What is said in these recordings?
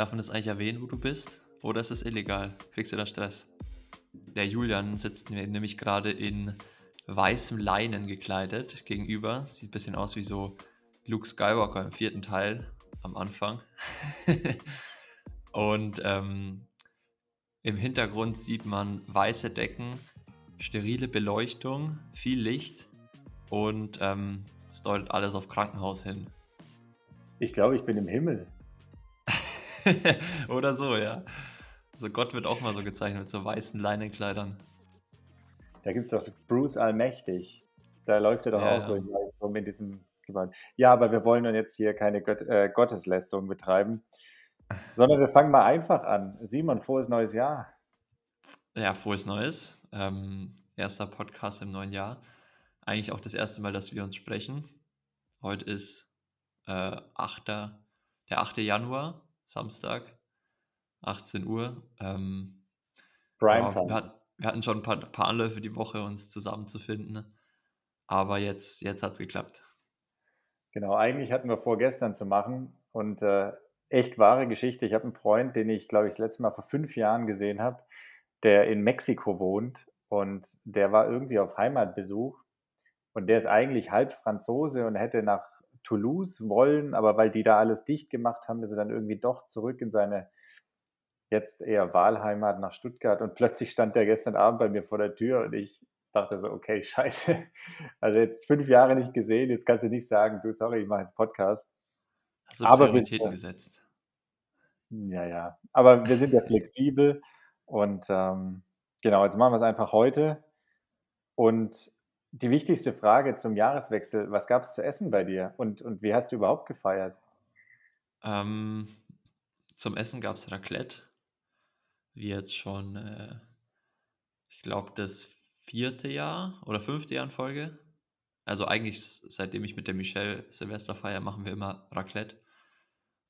Darf man das eigentlich erwähnen, wo du bist? Oder ist es illegal? Kriegst du da Stress? Der Julian sitzt mir nämlich gerade in weißem Leinen gekleidet gegenüber. Sieht ein bisschen aus wie so Luke Skywalker im vierten Teil am Anfang. Und ähm, im Hintergrund sieht man weiße Decken, sterile Beleuchtung, viel Licht und ähm, es ähm, deutet alles auf Krankenhaus hin. Ich glaube, ich bin im Himmel. Oder so, ja. Also Gott wird auch mal so gezeichnet mit so weißen Leinenkleidern. Da gibt es doch Bruce Allmächtig. Da läuft er doch ja, auch so in weiß rum in diesem Gewand. Ja, aber wir wollen dann jetzt hier keine Gott, äh, Gotteslästerung betreiben, sondern wir fangen mal einfach an. Simon, frohes neues Jahr. Ja, frohes Neues. Ähm, erster Podcast im neuen Jahr. Eigentlich auch das erste Mal, dass wir uns sprechen. Heute ist äh, 8. der 8. Januar, Samstag, 18 Uhr. Ähm, ja, wir, hat, wir, hatten schon ein paar, paar, Anläufe die Woche, uns zusammenzufinden. Aber jetzt, jetzt hat es geklappt. Genau, eigentlich hatten wir vor, gestern zu machen. Und äh, echt wahre Geschichte. Ich habe einen Freund, den ich, glaube ich, das letzte Mal vor fünf Jahren gesehen habe, der in Mexiko wohnt. Und der war irgendwie auf Heimatbesuch. Und der ist eigentlich halb Franzose und hätte nach Toulouse wollen, aber weil die da alles dicht gemacht haben, ist er dann irgendwie doch zurück in seine jetzt eher Wahlheimat nach Stuttgart und plötzlich stand der gestern Abend bei mir vor der Tür und ich dachte so, okay, scheiße, also jetzt fünf Jahre nicht gesehen, jetzt kannst du nicht sagen, du, sorry, ich mache jetzt Podcast. Hast du aber Prioritäten gesetzt? Ja, ja, aber wir sind ja flexibel und ähm, genau, jetzt machen wir es einfach heute und die wichtigste Frage zum Jahreswechsel, was gab es zu essen bei dir und, und wie hast du überhaupt gefeiert? Ähm, zum Essen gab es Raclette, wie jetzt schon, äh, ich glaube, das vierte Jahr oder fünfte Jahr in Folge. Also eigentlich seitdem ich mit der Michelle Silvester feiere, machen wir immer Raclette.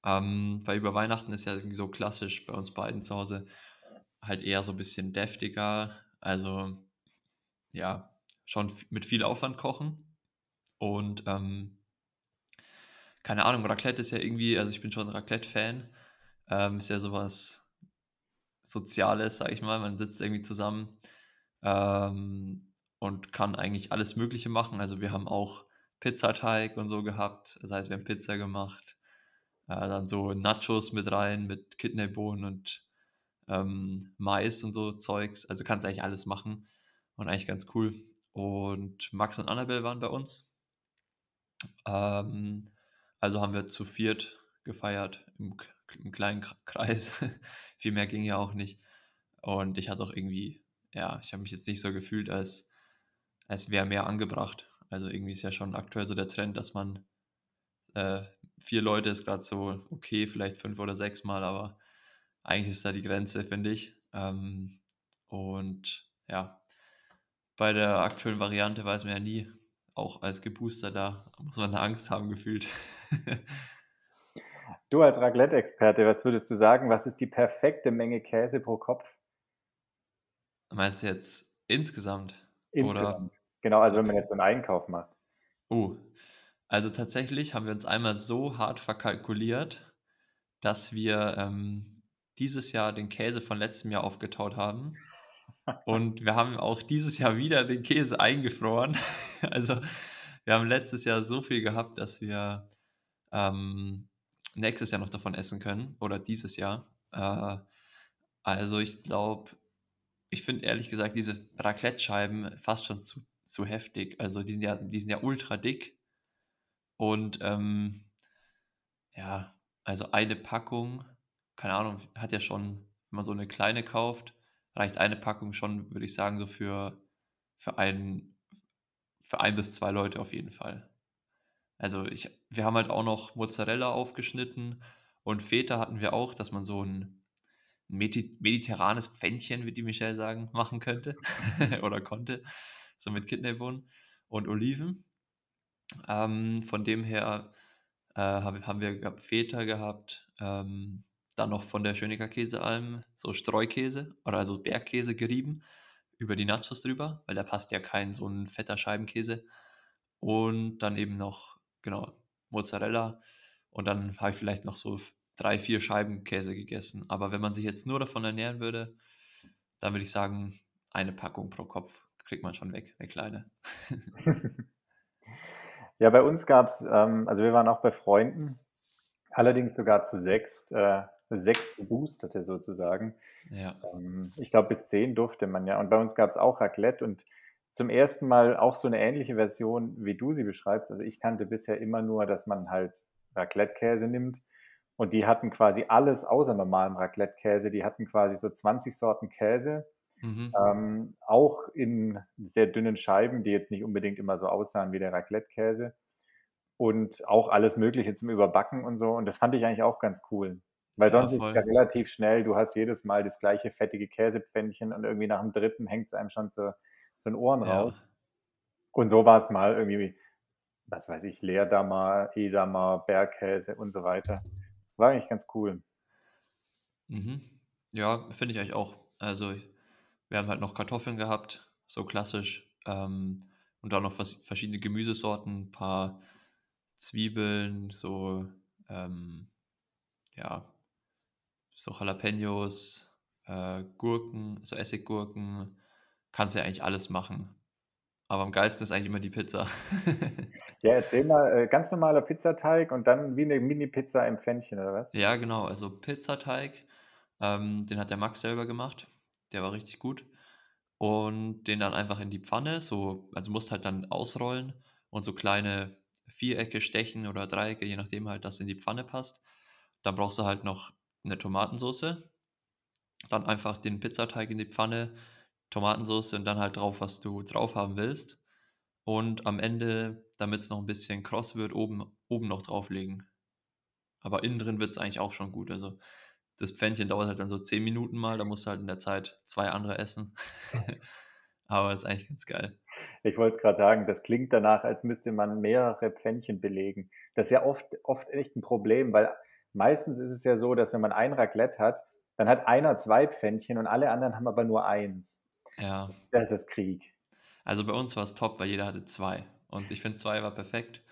Ähm, weil über Weihnachten ist ja irgendwie so klassisch bei uns beiden zu Hause halt eher so ein bisschen deftiger. Also ja, schon mit viel Aufwand kochen. Und ähm, keine Ahnung, Raclette ist ja irgendwie, also ich bin schon Raclette-Fan. Ähm, ist ja sowas Soziales, sag ich mal. Man sitzt irgendwie zusammen ähm, und kann eigentlich alles Mögliche machen. Also wir haben auch Pizzateig und so gehabt. Das heißt, wir haben Pizza gemacht. Äh, dann so Nachos mit rein, mit Kidneybohnen und ähm, Mais und so Zeugs. Also kannst eigentlich alles machen und eigentlich ganz cool. Und Max und Annabelle waren bei uns. Ähm, also haben wir zu viert gefeiert im, im kleinen Kreis. Viel mehr ging ja auch nicht. Und ich hatte auch irgendwie, ja, ich habe mich jetzt nicht so gefühlt, als, als wäre mehr angebracht. Also irgendwie ist ja schon aktuell so der Trend, dass man äh, vier Leute ist gerade so okay, vielleicht fünf oder sechs Mal, aber eigentlich ist da die Grenze, finde ich. Ähm, und ja, bei der aktuellen Variante weiß man ja nie, auch als Gebooster da muss man eine Angst haben gefühlt. du als Raclette-Experte, was würdest du sagen, was ist die perfekte Menge Käse pro Kopf? Meinst du jetzt insgesamt? Insgesamt. Oder? Genau, also wenn man jetzt einen Einkauf macht. Oh, also tatsächlich haben wir uns einmal so hart verkalkuliert, dass wir ähm, dieses Jahr den Käse von letztem Jahr aufgetaut haben und wir haben auch dieses Jahr wieder den Käse eingefroren. Also wir haben letztes Jahr so viel gehabt, dass wir ähm, nächstes Jahr noch davon essen können oder dieses Jahr. Äh, also ich glaube, ich finde ehrlich gesagt diese Raclette-Scheiben fast schon zu, zu heftig. Also die sind ja, die sind ja ultra dick. Und ähm, ja, also eine Packung, keine Ahnung, hat ja schon, wenn man so eine kleine kauft, reicht eine Packung schon, würde ich sagen, so für, für, ein, für ein bis zwei Leute auf jeden Fall. Also ich, wir haben halt auch noch Mozzarella aufgeschnitten und Feta hatten wir auch, dass man so ein mediterranes Pfännchen, wie die Michelle sagen, machen könnte oder konnte, so mit Kidneybohnen und Oliven. Ähm, von dem her äh, haben wir Feta gehabt, ähm, dann noch von der Schönecker Käsealm so Streukäse oder also Bergkäse gerieben über die Nachos drüber, weil da passt ja kein so ein fetter Scheibenkäse. Und dann eben noch, genau, Mozzarella. Und dann habe ich vielleicht noch so drei, vier Scheiben Käse gegessen. Aber wenn man sich jetzt nur davon ernähren würde, dann würde ich sagen, eine Packung pro Kopf kriegt man schon weg, eine kleine. ja, bei uns gab es, ähm, also wir waren auch bei Freunden, allerdings sogar zu sechs, äh, sechs Geboosterte sozusagen. Ja. Ähm, ich glaube, bis zehn durfte man ja. Und bei uns gab es auch Raclette und zum ersten Mal auch so eine ähnliche Version, wie du sie beschreibst. Also ich kannte bisher immer nur, dass man halt Raclette-Käse nimmt. Und die hatten quasi alles außer normalem Raclette-Käse. Die hatten quasi so 20 Sorten Käse, Mhm. ähm, auch in sehr dünnen Scheiben, die jetzt nicht unbedingt immer so aussahen wie der Raclette-Käse. Und auch alles Mögliche zum Überbacken und so. Und das fand ich eigentlich auch ganz cool. Weil Ja, sonst ist es ja relativ schnell, du hast jedes Mal das gleiche fettige Käsepfännchen und irgendwie nach dem dritten hängt es einem schon zu, zu den Ohren Ja. raus. Und so war es mal irgendwie, was weiß ich, Leerdammer, Edamer, Bergkäse und so weiter. War eigentlich ganz cool. Mhm. Ja, finde ich eigentlich auch. Also wir haben halt noch Kartoffeln gehabt, so klassisch. Ähm, und dann noch vers verschiedene Gemüsesorten, ein paar Zwiebeln, so, ähm, ja, so Jalapenos, äh, Gurken, so Essiggurken. Kannst ja eigentlich alles machen. Aber am geilsten ist eigentlich immer die Pizza. Ja, erzähl mal, äh, ganz normaler Pizzateig und dann wie eine Mini-Pizza im Pfännchen oder was? Ja, genau. Also Pizzateig, ähm, den hat der Max selber gemacht. Der war richtig gut. Und den dann einfach in die Pfanne, so, also musst halt dann ausrollen und so kleine Vierecke stechen oder Dreiecke, je nachdem halt, dass in die Pfanne passt. Dann brauchst du halt noch eine Tomatensauce. Dann einfach den Pizzateig in die Pfanne, Tomatensauce und dann halt drauf, was du drauf haben willst. Und am Ende, damit es noch ein bisschen kross wird, oben, oben noch drauflegen. Aber innen drin wird es eigentlich auch schon gut. Also das Pfännchen dauert halt dann so 10 Minuten mal, da musst du halt in der Zeit zwei andere essen. Aber ist eigentlich ganz geil. Ich wollte es gerade sagen, das klingt danach, als müsste man mehrere Pfännchen belegen. Das ist ja oft, oft echt ein Problem, weil meistens ist es ja so, dass wenn man ein Raclette hat, dann hat einer zwei Pfännchen und alle anderen haben aber nur eins. Ja, Das ist Krieg. also bei uns war es top, weil jeder hatte zwei. Und ich finde, zwei war perfekt.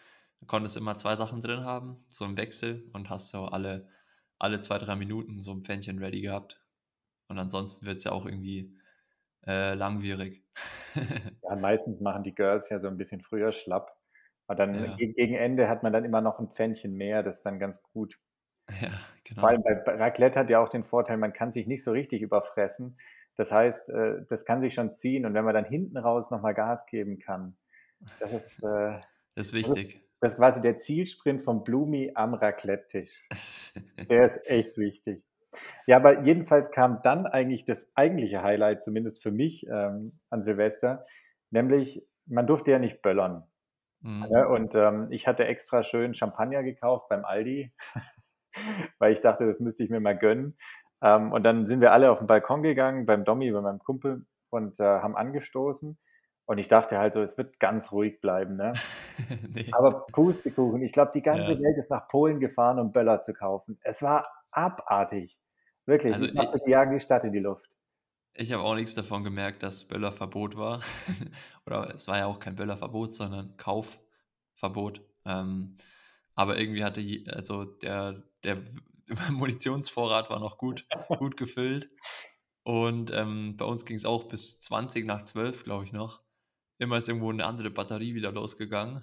Du konntest immer zwei Sachen drin haben, so im Wechsel und hast so alle, alle zwei, drei Minuten so ein Pfännchen ready gehabt. Und ansonsten wird es ja auch irgendwie äh, langwierig. Ja, meistens machen die Girls ja so ein bisschen früher schlapp. Aber dann Ja. ge- gegen Ende hat man dann immer noch ein Pfännchen mehr, das ist dann ganz gut. Ja, Vor allem genau. bei Raclette hat ja auch den Vorteil, man kann sich nicht so richtig überfressen. Das heißt, äh, das kann sich schon ziehen und wenn man dann hinten raus noch mal Gas geben kann, das ist, äh, Das ist das ist wichtig. das ist quasi der Zielsprint von Blumi am Raclette-Tisch. Der ist echt wichtig. Ja, aber jedenfalls kam dann eigentlich das eigentliche Highlight, zumindest für mich, ähm, an Silvester, nämlich man durfte ja nicht böllern, Mhm. ne? Und, ähm, ich hatte extra schön Champagner gekauft beim Aldi, weil ich dachte, das müsste ich mir mal gönnen. Ähm, und dann sind wir alle auf den Balkon gegangen, beim Dommi, bei meinem Kumpel und, äh, haben angestoßen. Und ich dachte halt so, es wird ganz ruhig bleiben, ne? Ne. Aber Pustekuchen, ich glaube, die ganze Ja. Welt ist nach Polen gefahren, um Böller zu kaufen. Es war abartig. Wirklich, Also ich dachte, die jagen die Stadt in die Luft. ich habe auch nichts davon gemerkt, dass Böllerverbot war. Oder es war ja auch kein Böllerverbot, sondern Kaufverbot. Ähm, aber irgendwie hatte also der der Munitionsvorrat war noch gut gut gefüllt. Und, ähm, bei uns ging's auch bis 20 nach 12, glaube ich noch. Immer ist irgendwo 'ne andere Batterie wieder losgegangen.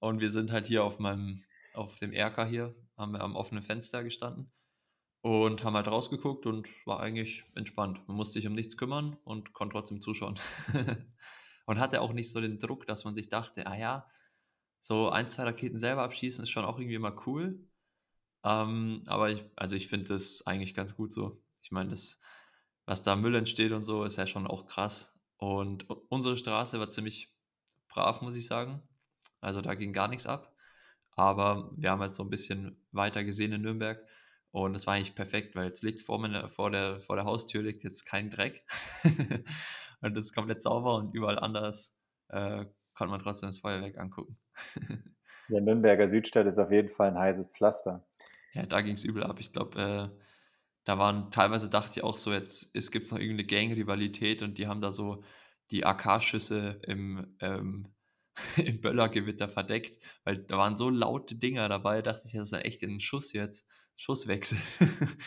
Und wir sind halt hier auf meinem auf dem Erker hier, haben wir am offenen Fenster gestanden und haben halt rausgeguckt und war eigentlich entspannt. Man musste sich um nichts kümmern und konnte trotzdem zuschauen. Und hatte auch nicht so den Druck, dass man sich dachte: „Ah ja, so 1, 2 Raketen selber abschießen ist schon auch irgendwie immer cool.“ Ähm, aber ich also, ich finde das eigentlich ganz gut so. Ich meine, das was da Müll entsteht und so, ist ja schon auch krass. Und unsere Straße war ziemlich brav, muss ich sagen. Also, da ging gar nix ab. Aber wir haben halt so 'n bisschen weiter gesehen in Nürnberg und das war eigentlich perfekt, weil jetzt liegt vor meiner vor der vor der Haustür liegt jetzt kein Dreck. Und das ist komplett sauber und überall anders, äh, konnte man trotzdem das Feuerwerk angucken. Ja, Nürnberger Südstadt ist auf jeden Fall 'n heißes Pflaster. Ja, da ging's übel ab. Ich glaube, äh, da waren teilweise dachte ich auch so, jetzt es gibt's noch irgend 'ne Gang-Rivalität und die haben da so die AK-Schüsse im, ähm im Böllergewitter verdeckt, weil da waren so laute Dinger dabei, dachte ich, das ist ja echt 'n Schuss jetzt Schusswechsel.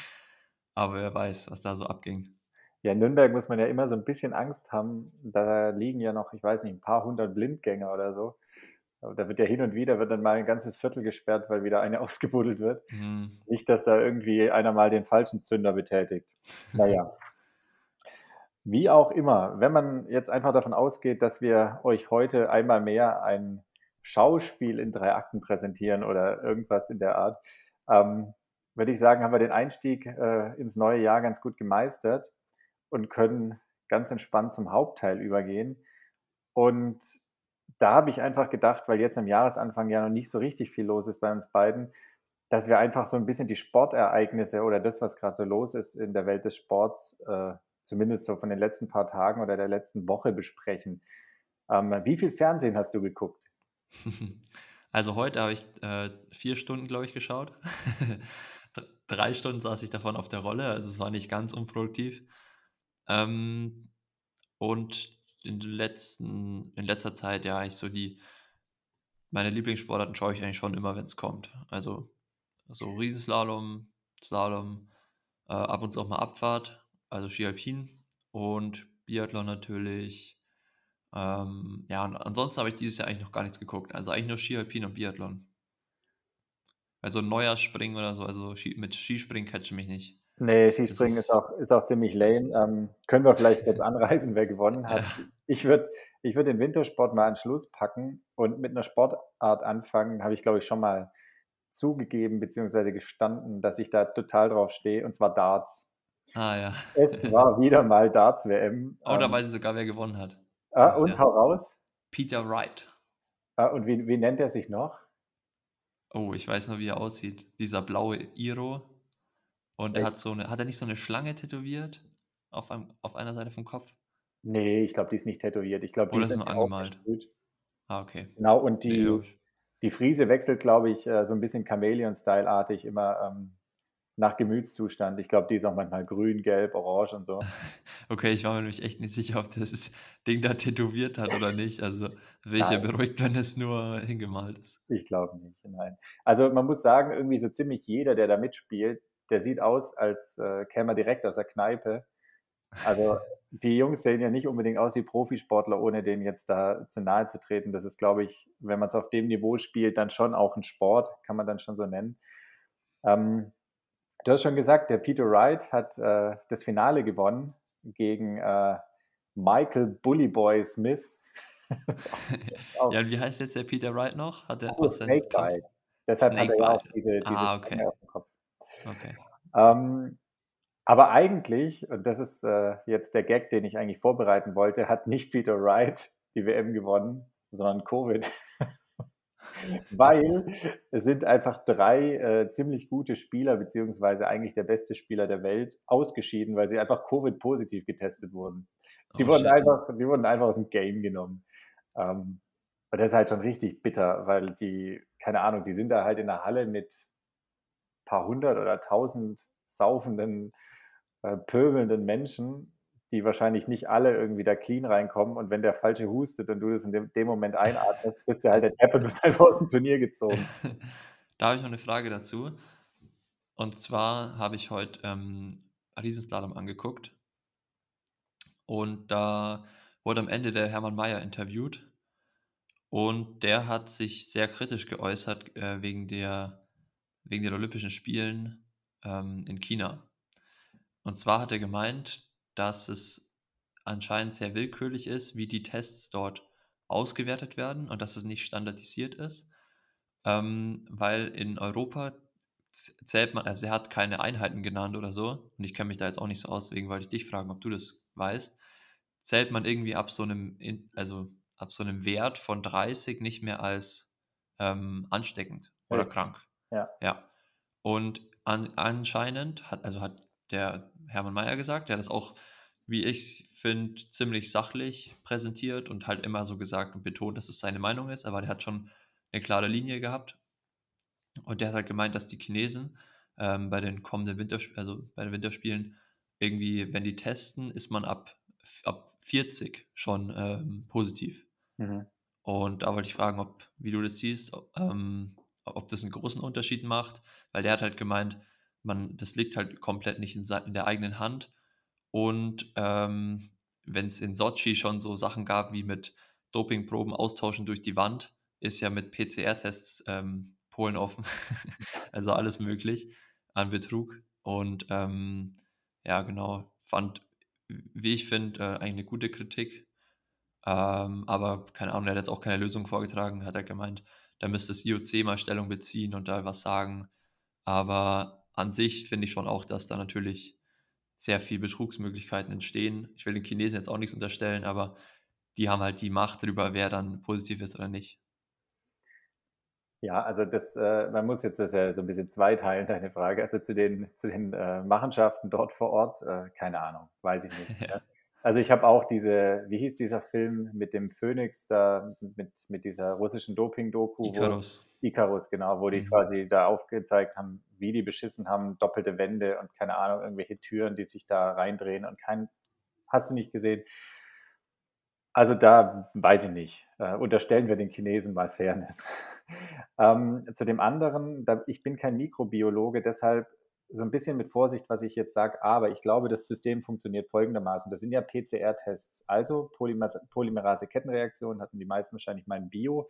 Aber wer weiß, was da so abging. Ja, in Nürnberg muss man ja immer so ein bisschen Angst haben. Da liegen ja noch, ich weiß nicht, ein paar hundert Blindgänger oder so. Da wird ja hin und wieder wird dann mal ein ganzes Viertel gesperrt, weil wieder eine ausgebuddelt wird. Mhm. Nicht, dass da irgendwie einer mal den falschen Zünder betätigt. Naja. Wie auch immer, wenn man jetzt einfach davon ausgeht, dass wir euch heute einmal mehr ein Schauspiel in drei Akten präsentieren oder irgendwas in der Art, ähm, würde ich sagen, haben wir den Einstieg äh, ins neue Jahr ganz gut gemeistert und können ganz entspannt zum Hauptteil übergehen. Und da habe ich einfach gedacht, weil jetzt am Jahresanfang ja noch nicht so richtig viel los ist bei uns beiden, dass wir einfach so ein bisschen die Sportereignisse oder das, was gerade so los ist in der Welt des Sports, äh, zumindest so von den letzten paar Tagen oder der letzten Woche besprechen. Ähm, wie viel Fernsehen hast du geguckt? Also heute habe ich äh, vier Stunden, glaube ich, geschaut. Drei Stunden saß ich davon auf der Rolle, also es war nicht ganz unproduktiv. Ähm, und in, letzten, in letzter Zeit, ja, ich so die, meine Lieblingssportarten schaue ich eigentlich schon immer, wenn es kommt. Also so Riesenslalom, Slalom, äh, ab und zu auch mal Abfahrt, also Ski Alpin und Biathlon natürlich. Ähm, ja, und ansonsten habe ich dieses Jahr eigentlich noch gar nichts geguckt. Also eigentlich nur Ski Alpin und Biathlon. Also Neujahrsspringen oder so, also mit Skispringen catche mich nicht. Nee, Skispringen ist, ist, auch, ist auch ziemlich lame. Ähm, können wir vielleicht jetzt anreisen, wer gewonnen hat. Ja. Ich würde ich würd den Wintersport mal an Schluss packen und mit einer Sportart anfangen, habe ich, glaube ich, schon mal zugegeben bzw. gestanden, dass ich da total drauf stehe, und zwar Darts. Ah ja. Es war wieder mal Darts-WM. Oh, da ähm, weiß ich sogar, wer gewonnen hat. Ah, und ja hau raus. Peter Wright. Ah, und wie, wie nennt er sich noch? Oh, ich weiß noch, wie er aussieht. Dieser blaue Iro. Und er hat so eine, hat er nicht so eine Schlange tätowiert? Auf, einem, auf einer Seite vom Kopf? Nee, ich glaube, die ist nicht tätowiert. Ich glaube, die Oder ist nur angemalt. Ah, okay. Genau, und die, nee, die Friese wechselt, glaube ich, äh, so ein bisschen Chameleon-Style-artig immer ähm, nach Gemütszustand. Ich glaube, die ist auch manchmal grün, gelb, orange und so. Okay, ich war mir nämlich echt nicht sicher, ob das Ding da tätowiert hat oder nicht. Also welche beruhigt, wenn es nur hingemalt ist. Ich glaube nicht, nein. Also man muss sagen, irgendwie so ziemlich jeder, der da mitspielt, der sieht aus, als äh, käme er direkt aus der Kneipe. Also die Jungs sehen ja nicht unbedingt aus wie Profisportler, ohne denen jetzt da zu nahe zu treten. Das ist, glaube ich, wenn man es auf dem Niveau spielt, dann schon auch ein Sport, kann man dann schon so nennen. Ähm, du hast schon gesagt, der Peter Wright hat äh, das Finale gewonnen gegen äh, Michael Bullyboy Smith. auch, ja, wie heißt jetzt der Peter Wright noch? Hat er Snakebite. Deshalb Snake hat er ja auch diese, diese ah, okay. auf dem Kopf. Okay. Ähm, aber eigentlich, und das ist äh, jetzt der Gag, den ich eigentlich vorbereiten wollte, hat nicht Peter Wright die WM gewonnen, sondern Covid. Weil es sind einfach drei äh, ziemlich gute Spieler, beziehungsweise eigentlich der beste Spieler der Welt, ausgeschieden, weil sie einfach Covid-positiv getestet wurden. Die, oh, wurden einfach, die wurden einfach aus dem Game genommen. Ähm, und das ist halt schon richtig bitter, weil die, keine Ahnung, die sind da halt in der Halle mit paar hundert oder tausend saufenden, äh, pöbelnden Menschen, die wahrscheinlich nicht alle irgendwie da clean reinkommen. Und wenn der Falsche hustet und du das in dem, dem Moment einatmest, bist du halt der Depp und bist einfach aus dem Turnier gezogen. Da habe ich noch eine Frage dazu. Und zwar habe ich heute ähm, Riesenslalom angeguckt. Und da wurde am Ende der Hermann Mayer interviewt. Und der hat sich sehr kritisch geäußert äh, wegen der wegen den Olympischen Spielen ähm, in China. Und zwar hat er gemeint, dass es anscheinend sehr willkürlich ist, wie die Tests dort ausgewertet werden und dass es nicht standardisiert ist, ähm, weil in Europa zählt man, also er hat keine Einheiten genannt oder so, und ich kenne mich da jetzt auch nicht so aus, deswegen wollte ich dich fragen, ob du das weißt, zählt man irgendwie ab so einem, also ab so einem Wert von 30 nicht mehr als ähm, ansteckend oder krank. Ja. Ja. Und an, anscheinend hat, also hat der Hermann Mayer gesagt, der hat das auch, wie ich finde, ziemlich sachlich präsentiert und halt immer so gesagt und betont, dass es seine Meinung ist, aber der hat schon eine klare Linie gehabt. Und der hat halt gemeint, dass die Chinesen ähm, bei den kommenden Winterspielen, also bei den Winterspielen, irgendwie, wenn die testen, ist man ab, ab 40 schon ähm, positiv. Mhm. Und da wollte ich fragen, ob, wie du das siehst, ob, ähm, ob das einen großen Unterschied macht, weil der hat halt gemeint, man, das liegt halt komplett nicht in, in der eigenen Hand. Und ähm, wenn es in Sochi schon so Sachen gab wie mit Dopingproben austauschen durch die Wand, ist ja mit PCR-Tests ähm, Polen offen. also alles möglich an Betrug. Und ähm, ja, genau, fand, wie ich finde, äh, eigentlich eine gute Kritik. Ähm, aber keine Ahnung, er hat jetzt auch keine Lösung vorgetragen, hat er gemeint, da müsste das IOC mal Stellung beziehen und da was sagen. Aber an sich finde ich schon auch, dass da natürlich sehr viel Betrugsmöglichkeiten entstehen. Ich will den Chinesen jetzt auch nichts unterstellen, aber die haben halt die Macht darüber, wer dann positiv ist oder nicht. Ja, also das, äh, man muss jetzt das ja so ein bisschen zweiteilen, deine Frage. Also zu den, zu den äh, Machenschaften dort vor Ort, äh, keine Ahnung, weiß ich nicht. Ja. Also ich habe auch diese, wie hieß dieser Film mit dem Phönix da, mit, mit dieser russischen Doping-Doku? Icarus. Wo, Icarus, genau, wo die mhm. quasi da aufgezeigt haben, wie die beschissen haben, doppelte Wände und keine Ahnung, irgendwelche Türen, die sich da reindrehen und kein, hast du nicht gesehen? Also da weiß ich nicht. Äh, unterstellen wir den Chinesen mal Fairness. ähm, zu dem anderen, da, ich bin kein Mikrobiologe, deshalb so ein bisschen mit Vorsicht, was ich jetzt sage, aber ich glaube, das System funktioniert folgendermaßen. Das sind ja PCR-Tests, also Polymerase-Kettenreaktionen, hatten die meisten wahrscheinlich mal im Bio.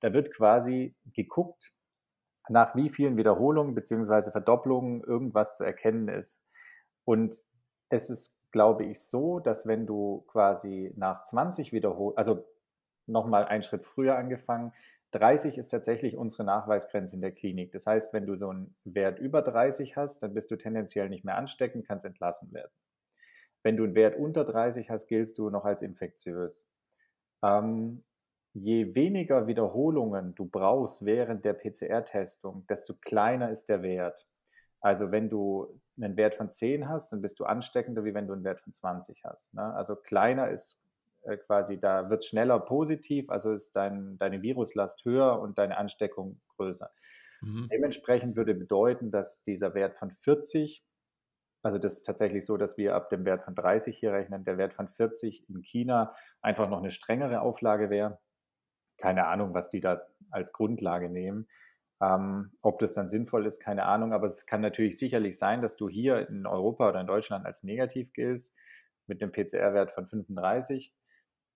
Da wird quasi geguckt, nach wie vielen Wiederholungen bzw. Verdopplungen irgendwas zu erkennen ist. Und es ist, glaube ich, so, dass wenn du quasi nach 20 Wiederholungen, also nochmal einen Schritt früher angefangen, 30 ist tatsächlich unsere Nachweisgrenze in der Klinik. Das heißt, wenn du so einen Wert über 30 hast, dann bist du tendenziell nicht mehr ansteckend, kannst entlassen werden. Wenn du einen Wert unter 30 hast, giltst du noch als infektiös. Ähm, je weniger Wiederholungen du brauchst während der PCR-Testung, desto kleiner ist der Wert. Also wenn du einen Wert von 10 hast, dann bist du ansteckender, wie wenn du einen Wert von 20 hast. Ne? Also kleiner ist äh, quasi, da wird schneller positiv, also ist dein, deine Viruslast höher und deine Ansteckung größer. Mhm. Dementsprechend würde bedeuten, dass dieser Wert von 40, also das ist tatsächlich so, dass wir ab dem Wert von 30 hier rechnen, der Wert von 40 in China einfach noch eine strengere Auflage wäre. Keine Ahnung, was die da als Grundlage nehmen. Ähm, ob das dann sinnvoll ist, keine Ahnung, aber es kann natürlich sicherlich sein, dass du hier in Europa oder in Deutschland als negativ giltst mit dem PCR-Wert von 35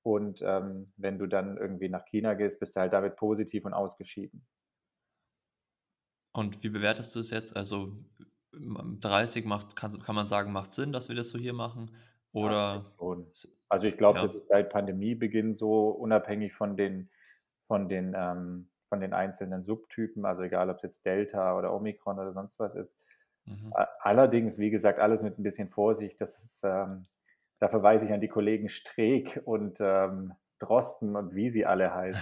und ähm, wenn du dann irgendwie nach China gehst, bist du halt damit positiv und ausgeschieden. Und wie bewertest du es jetzt? Also 30 macht, kann, kann man sagen, macht Sinn, dass wir das so hier machen? Oder? Ja, also ich glaube, ja. das ist seit Pandemiebeginn so, unabhängig von den, von den, ähm, von den einzelnen Subtypen, also egal ob es jetzt Delta oder Omikron oder sonst was ist. Mhm. Allerdings, wie gesagt, alles mit ein bisschen Vorsicht. Das ist, ähm, da verweise ich an die Kollegen Streeck und ähm, Drosten und wie sie alle heißen.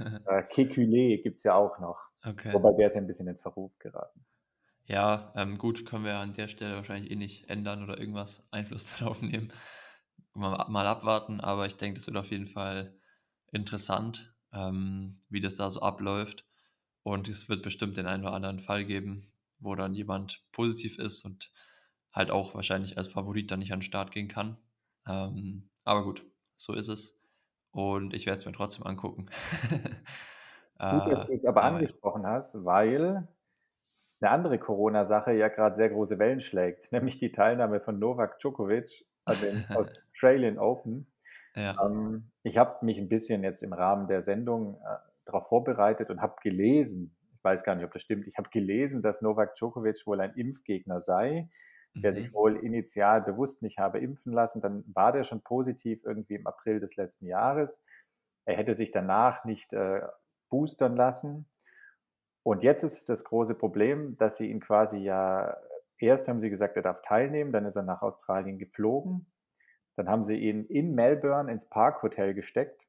äh, Kekulé gibt es ja auch noch. Okay. Wobei der ist ja ein bisschen in Verruf geraten. Ja, ähm, gut, können wir an der Stelle wahrscheinlich eh nicht ändern oder irgendwas Einfluss darauf nehmen. Mal, mal abwarten, aber ich denke, das wird auf jeden Fall interessant, ähm, wie das da so abläuft. Und es wird bestimmt den einen oder anderen Fall geben, wo dann jemand positiv ist und halt auch wahrscheinlich als Favorit dann nicht an den Start gehen kann. Ähm, aber gut, so ist es. Und ich werde es mir trotzdem angucken. Gut, dass äh, du es aber, aber angesprochen hast, weil eine andere Corona-Sache ja gerade sehr große Wellen schlägt, nämlich die Teilnahme von Novak Djokovic an den Australian Open. Ja. Ähm, ich habe mich ein bisschen jetzt im Rahmen der Sendung äh, darauf vorbereitet und habe gelesen, ich weiß gar nicht, ob das stimmt, ich habe gelesen, dass Novak Djokovic wohl ein Impfgegner sei der mhm. sich wohl initial bewusst nicht habe impfen lassen. Dann war der schon positiv irgendwie im April des letzten Jahres. Er hätte sich danach nicht äh, boostern lassen. Und jetzt ist das große Problem, dass sie ihn quasi ja, erst haben sie gesagt, er darf teilnehmen, dann ist er nach Australien geflogen. Dann haben sie ihn in Melbourne ins Parkhotel gesteckt,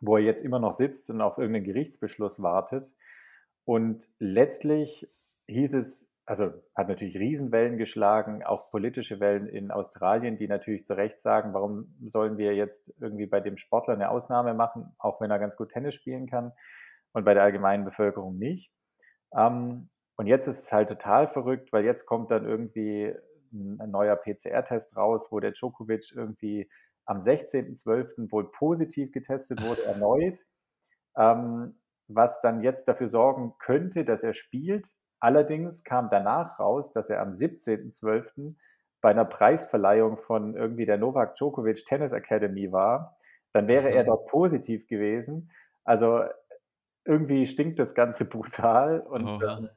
wo er jetzt immer noch sitzt und auf irgendeinen Gerichtsbeschluss wartet. Und letztlich hieß es, also hat natürlich Riesenwellen geschlagen, auch politische Wellen in Australien, die natürlich zu Recht sagen, warum sollen wir jetzt irgendwie bei dem Sportler eine Ausnahme machen, auch wenn er ganz gut Tennis spielen kann und bei der allgemeinen Bevölkerung nicht. Ähm, und jetzt ist es halt total verrückt, weil jetzt kommt dann irgendwie ein neuer PCR-Test raus, wo der Djokovic irgendwie am 16.12. wohl positiv getestet wurde, erneut, ähm, was dann jetzt dafür sorgen könnte, dass er spielt allerdings kam danach raus, dass er am 17.12. bei einer Preisverleihung von irgendwie der Novak Djokovic Tennis Academy war. Dann wäre er Mhm. dort positiv gewesen. Also, irgendwie stinkt das Ganze brutal und, Oha. ähm,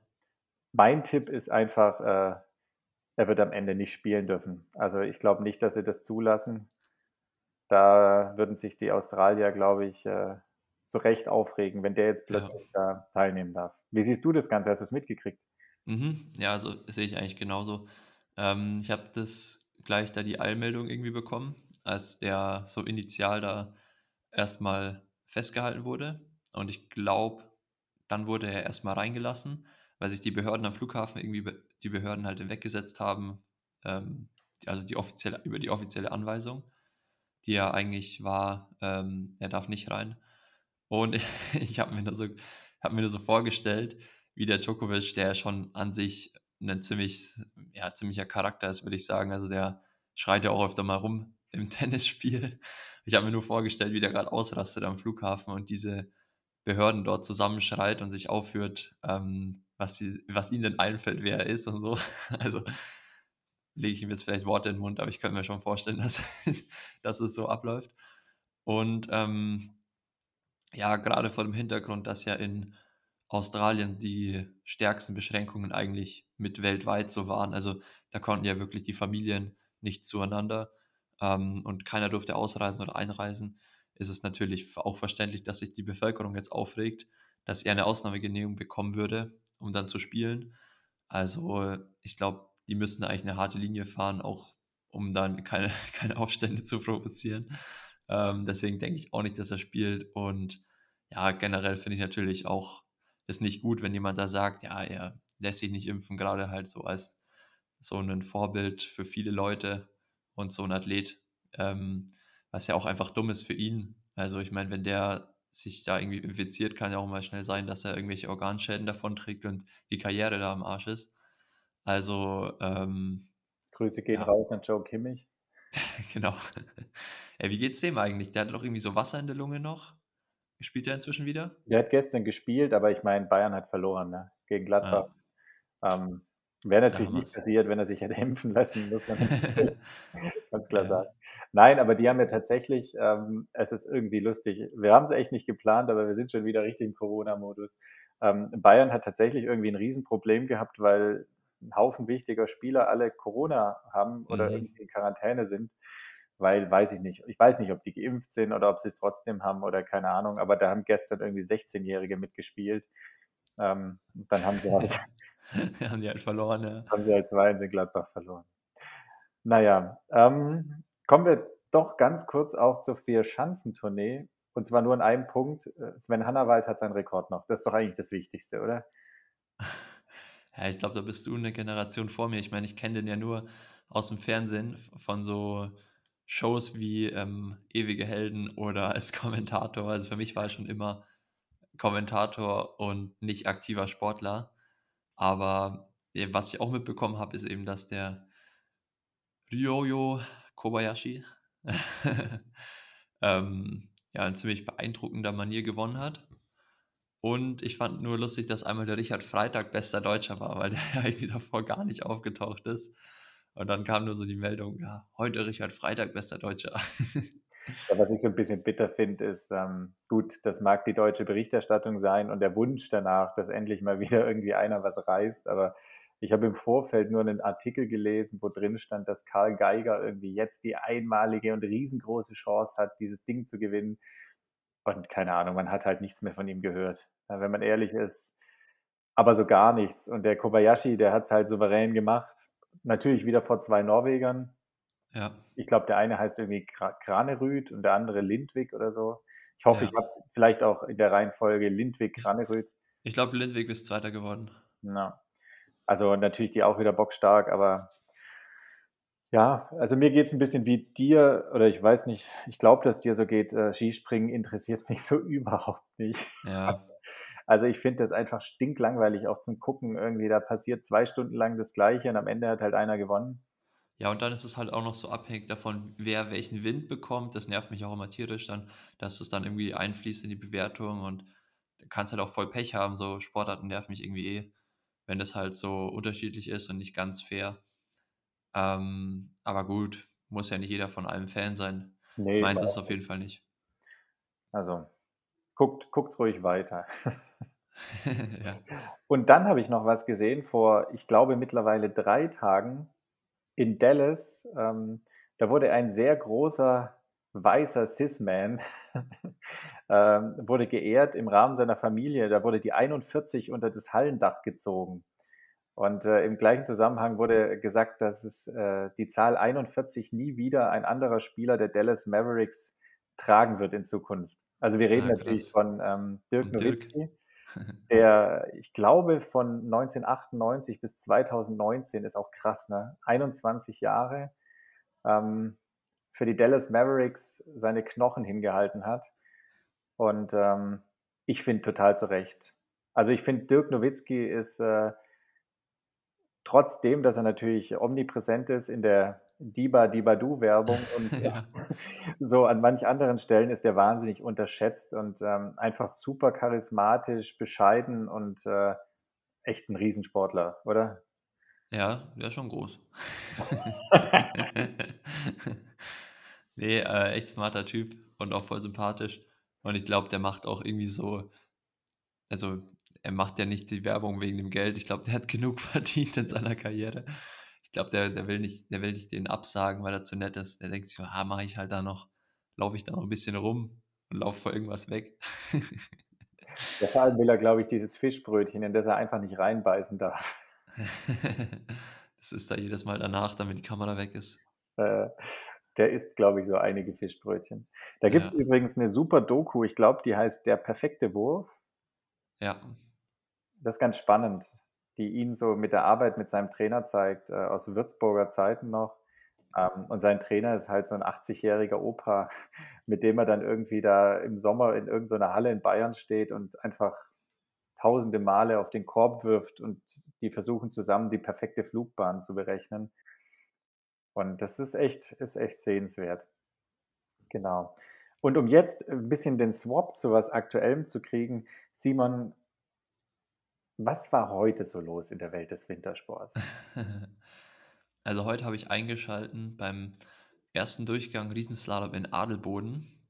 mein Tipp ist einfach, äh, er wird am Ende nicht spielen dürfen. Also, ich glaube nicht, dass sie das zulassen. Da würden sich die Australier, glaube ich, äh, zu Recht aufregen, wenn der jetzt Ja. plötzlich da teilnehmen darf. Wie siehst du das Ganze? Hast du's mitgekriegt? Mhm. Ja, also, sehe ich eigentlich genauso. Ähm, ich habe das gleich da die Eilmeldung irgendwie bekommen, als der so initial da erst mal festgehalten wurde. Und ich glaube, dann wurde er erst mal reingelassen, weil sich die Behörden am Flughafen irgendwie die Behörden halt hinweggesetzt haben, ähm, also, die offizielle über die offizielle Anweisung, die ja eigentlich war, ähm, er darf nicht rein. Und ich habe mir nur so habe mir nur so vorgestellt, wie der Djokovic, der schon an sich 'nen ziemlich ja, ziemlicher Charakter ist, würde ich sagen. Also, der schreit ja auch öfter mal rum im Tennisspiel. Ich habe mir nur vorgestellt, wie der grad ausrastet am Flughafen und diese Behörden dort zusammenschreit und sich aufführt, ähm, was sie was ihnen denn einfällt, wer er ist und so. Also, lege ich ihm jetzt vielleicht Worte in 'n Mund, aber ich könnte mir schon vorstellen, dass dass es so abläuft. Und, ähm, ja, grade vor dem Hintergrund, dass ja in Australien die stärksten Beschränkungen eigentlich mit weltweit so waren. Also, da konnten ja wirklich die Familien nicht zueinander, ähm, und keiner durfte ausreisen oder einreisen. Ist es natürlich auch verständlich, dass sich die Bevölkerung jetzt aufregt, dass er 'ne Ausnahmegenehmigung bekommen würde, um dann zu spielen. Also, ich glaube, die müssten eigentlich 'ne harte Linie fahren, auch um dann keine keine Aufstände zu provozieren. Ähm, deswegen denke ich auch nicht, dass er spielt. Und ja, generell finde ich natürlich auch es nicht gut, wenn jemand da sagt, ja, er lässt sich nicht impfen, grade halt so als so 'nen Vorbild für viele Leute und so 'n Athlet, ähm, was ja auch einfach dumm ist für ihn. Also, ich meine, wenn der sich da irgendwie infiziert, kann ja auch mal schnell sein, dass er irgendwelche Organschäden davonträgt und die Karriere da am Arsch ist. Also, ähm, Grüße gehen ja. raus an Joe Kimmich. Genau. Ey, wie geht's dem eigentlich? Der hatte doch irgendwie so Wasser in der Lunge noch. Spielt der inzwischen wieder? Der hat gestern gespielt, aber ich meine, Bayern hat verloren, ne, gegen Gladbach. Ja. Ähm, wäre natürlich nicht Damals. passiert, wenn er sich hätte impfen lassen, muss man ganz klar Ja. sagen. Nein, aber die haben ja tatsächlich ähm, es ist irgendwie lustig. Wir haben's echt nicht geplant, aber wir sind schon wieder richtig im Corona-Modus. Ähm, Bayern hat tatsächlich irgendwie 'n Riesenproblem gehabt, weil 'n Haufen wichtiger Spieler alle Corona haben oder Mhm. irgendwie in Quarantäne sind, weil weiß ich nicht. Ich weiß nicht, ob die geimpft sind oder ob sie's trotzdem haben oder keine Ahnung, aber da haben gestern irgendwie Sechzehnjährige mitgespielt. Ähm, dann haben sie halt Haben die halt verloren, ja. haben sie halt 2-1 in Gladbach verloren. Na ja, ähm, kommen wir doch ganz kurz auch zur Vierschanzentournee und zwar nur in einem Punkt. Äh, Sven Hannawald hat seinen Rekord noch. Das ist doch eigentlich das Wichtigste, oder? Ja, ich glaube, da bist du 'ne Generation vor mir. Ich meine, ich kenne den ja nur aus'm Fernsehen v von so Shows wie, ähm, „Ewige Helden“ oder als Kommentator. Also, für mich war er schon immer Kommentator und nicht aktiver Sportler. Aber, was ich auch mitbekommen habe, ist eben, dass der Ryoyo Kobayashi, ähm, ja, in ziemlich beeindruckender Manier gewonnen hat. Und ich fand nur lustig, dass einmal der Richard Freitag bester Deutscher war, weil der ja irgendwie davor gar nicht aufgetaucht ist. Und dann kam nur so die Meldung: „Ja, heute Richard Freitag bester Deutscher.“ Ja, was ich so 'n bisschen bitter finde, ist, ähm gut, das mag die deutsche Berichterstattung sein und der Wunsch danach, dass endlich mal wieder irgendwie einer was reißt, aber ich habe im Vorfeld nur 'nen Artikel gelesen, wo drin stand, dass Karl Geiger irgendwie jetzt die einmalige und riesengroße Chance hat, dieses Ding zu gewinnen. Und keine Ahnung, man hat halt nichts mehr von ihm gehört, wenn man ehrlich ist. Aber so gar nichts. Und der Kobayashi, der hat's halt souverän gemacht. Natürlich wieder vor 2 Norwegern. Ja. Ich glaube, der eine heißt irgendwie Kra Kranerüt und der andere Lindvik oder so. Ich hoffe, Ja. ich habe vielleicht auch in der Reihenfolge Lindvik, Ich Kranerüt. ich glaube, Lindvik ist Zweiter geworden. Ja. Also, natürlich die auch wieder bockstark, aber ja, also, mir geht's 'n bisschen wie dir oder ich weiß nicht, ich glaube, dass dir so geht, äh, Skispringen interessiert mich so überhaupt nicht. Ja. Also, ich finde das einfach stinklangweilig auch zum Gucken irgendwie. Da passiert 2 Stunden lang das Gleiche und am Ende hat halt einer gewonnen. Ja, und dann ist es halt auch noch so abhängig davon, wer welchen Wind bekommt. Das nervt mich auch immer tierisch dann, dass es dann irgendwie einfließt in die Bewertung und kannst halt auch voll Pech haben. So Sportarten nerven mich irgendwie eh. wenn das halt so unterschiedlich ist und nicht ganz fair. Ähm, aber gut, muss ja nicht jeder von allem Fan sein. Nee, Meins ist es auf jeden Fall nicht. Also, guckt, guckt ruhig weiter. ja. Und dann habe ich noch was gesehen vor, ich glaube, mittlerweile drei Tagen in Dallas. Ähm, da wurde ein sehr großer weißer Cis-Man ähm, wurde geehrt im Rahmen seiner Familie. Da wurde die 41 unter das Hallendach gezogen. Und äh, im gleichen Zusammenhang wurde gesagt, dass es äh, die Zahl 41 nie wieder ein anderer Spieler der Dallas Mavericks tragen wird in Zukunft. Also wir reden Ah, natürlich von ähm, Dirk. Nowitzki, der, ich glaube, von 1998 bis 2019 ist auch krass, ne? 21 Jahre ähm, für die Dallas Mavericks seine Knochen hingehalten hat. Und ähm, ich finde total zu Recht. Also ich finde, Dirk Nowitzki ist äh, trotzdem, dass er natürlich omnipräsent ist in der Diba Dibadu Werbung und Ja. so an manch anderen Stellen ist er wahnsinnig unterschätzt und ähm, einfach super charismatisch, bescheiden und äh, echt ein Riesensportler, oder? Ja, der ist schon groß. nee, äh, echt smarter Typ und auch voll sympathisch. Und ich glaube, der macht auch irgendwie so, also er macht ja nicht die Werbung wegen dem Geld. Ich glaube, der hat genug verdient in seiner Karriere. Ich glaube, der, der will nicht, der will nicht den absagen, weil er zu nett ist. Der denkt sich, so, ah, mache ich halt da noch, laufe ich da noch ein bisschen rum und laufe vor irgendwas weg. Vor allem will er, glaube ich, dieses Fischbrötchen, in das er einfach nicht reinbeißen darf. das ist da jedes Mal danach, damit die Kamera weg ist. Äh, der isst, glaube ich, so einige Fischbrötchen. Da gibt es Ja. übrigens eine super Doku, ich glaube, die heißt Der perfekte Wurf. Ja, Das ist ganz spannend, die ihn so mit der Arbeit mit seinem Trainer zeigt, äh, aus Würzburger Zeiten noch. Ähm, und sein Trainer ist halt so ein 80-jähriger Opa, mit dem er dann irgendwie da im Sommer in irgendeiner Halle in Bayern steht und einfach tausende Male auf den Korb wirft und die versuchen zusammen die perfekte Flugbahn zu berechnen. Und das ist echt, ist echt sehenswert. Genau. Und um jetzt ein bisschen den Swap zu was Aktuellem zu kriegen, Simon, was war heute so los in der Welt des Wintersports? Also heute habe ich eingeschalten beim ersten Durchgang Riesenslalom in Adelboden,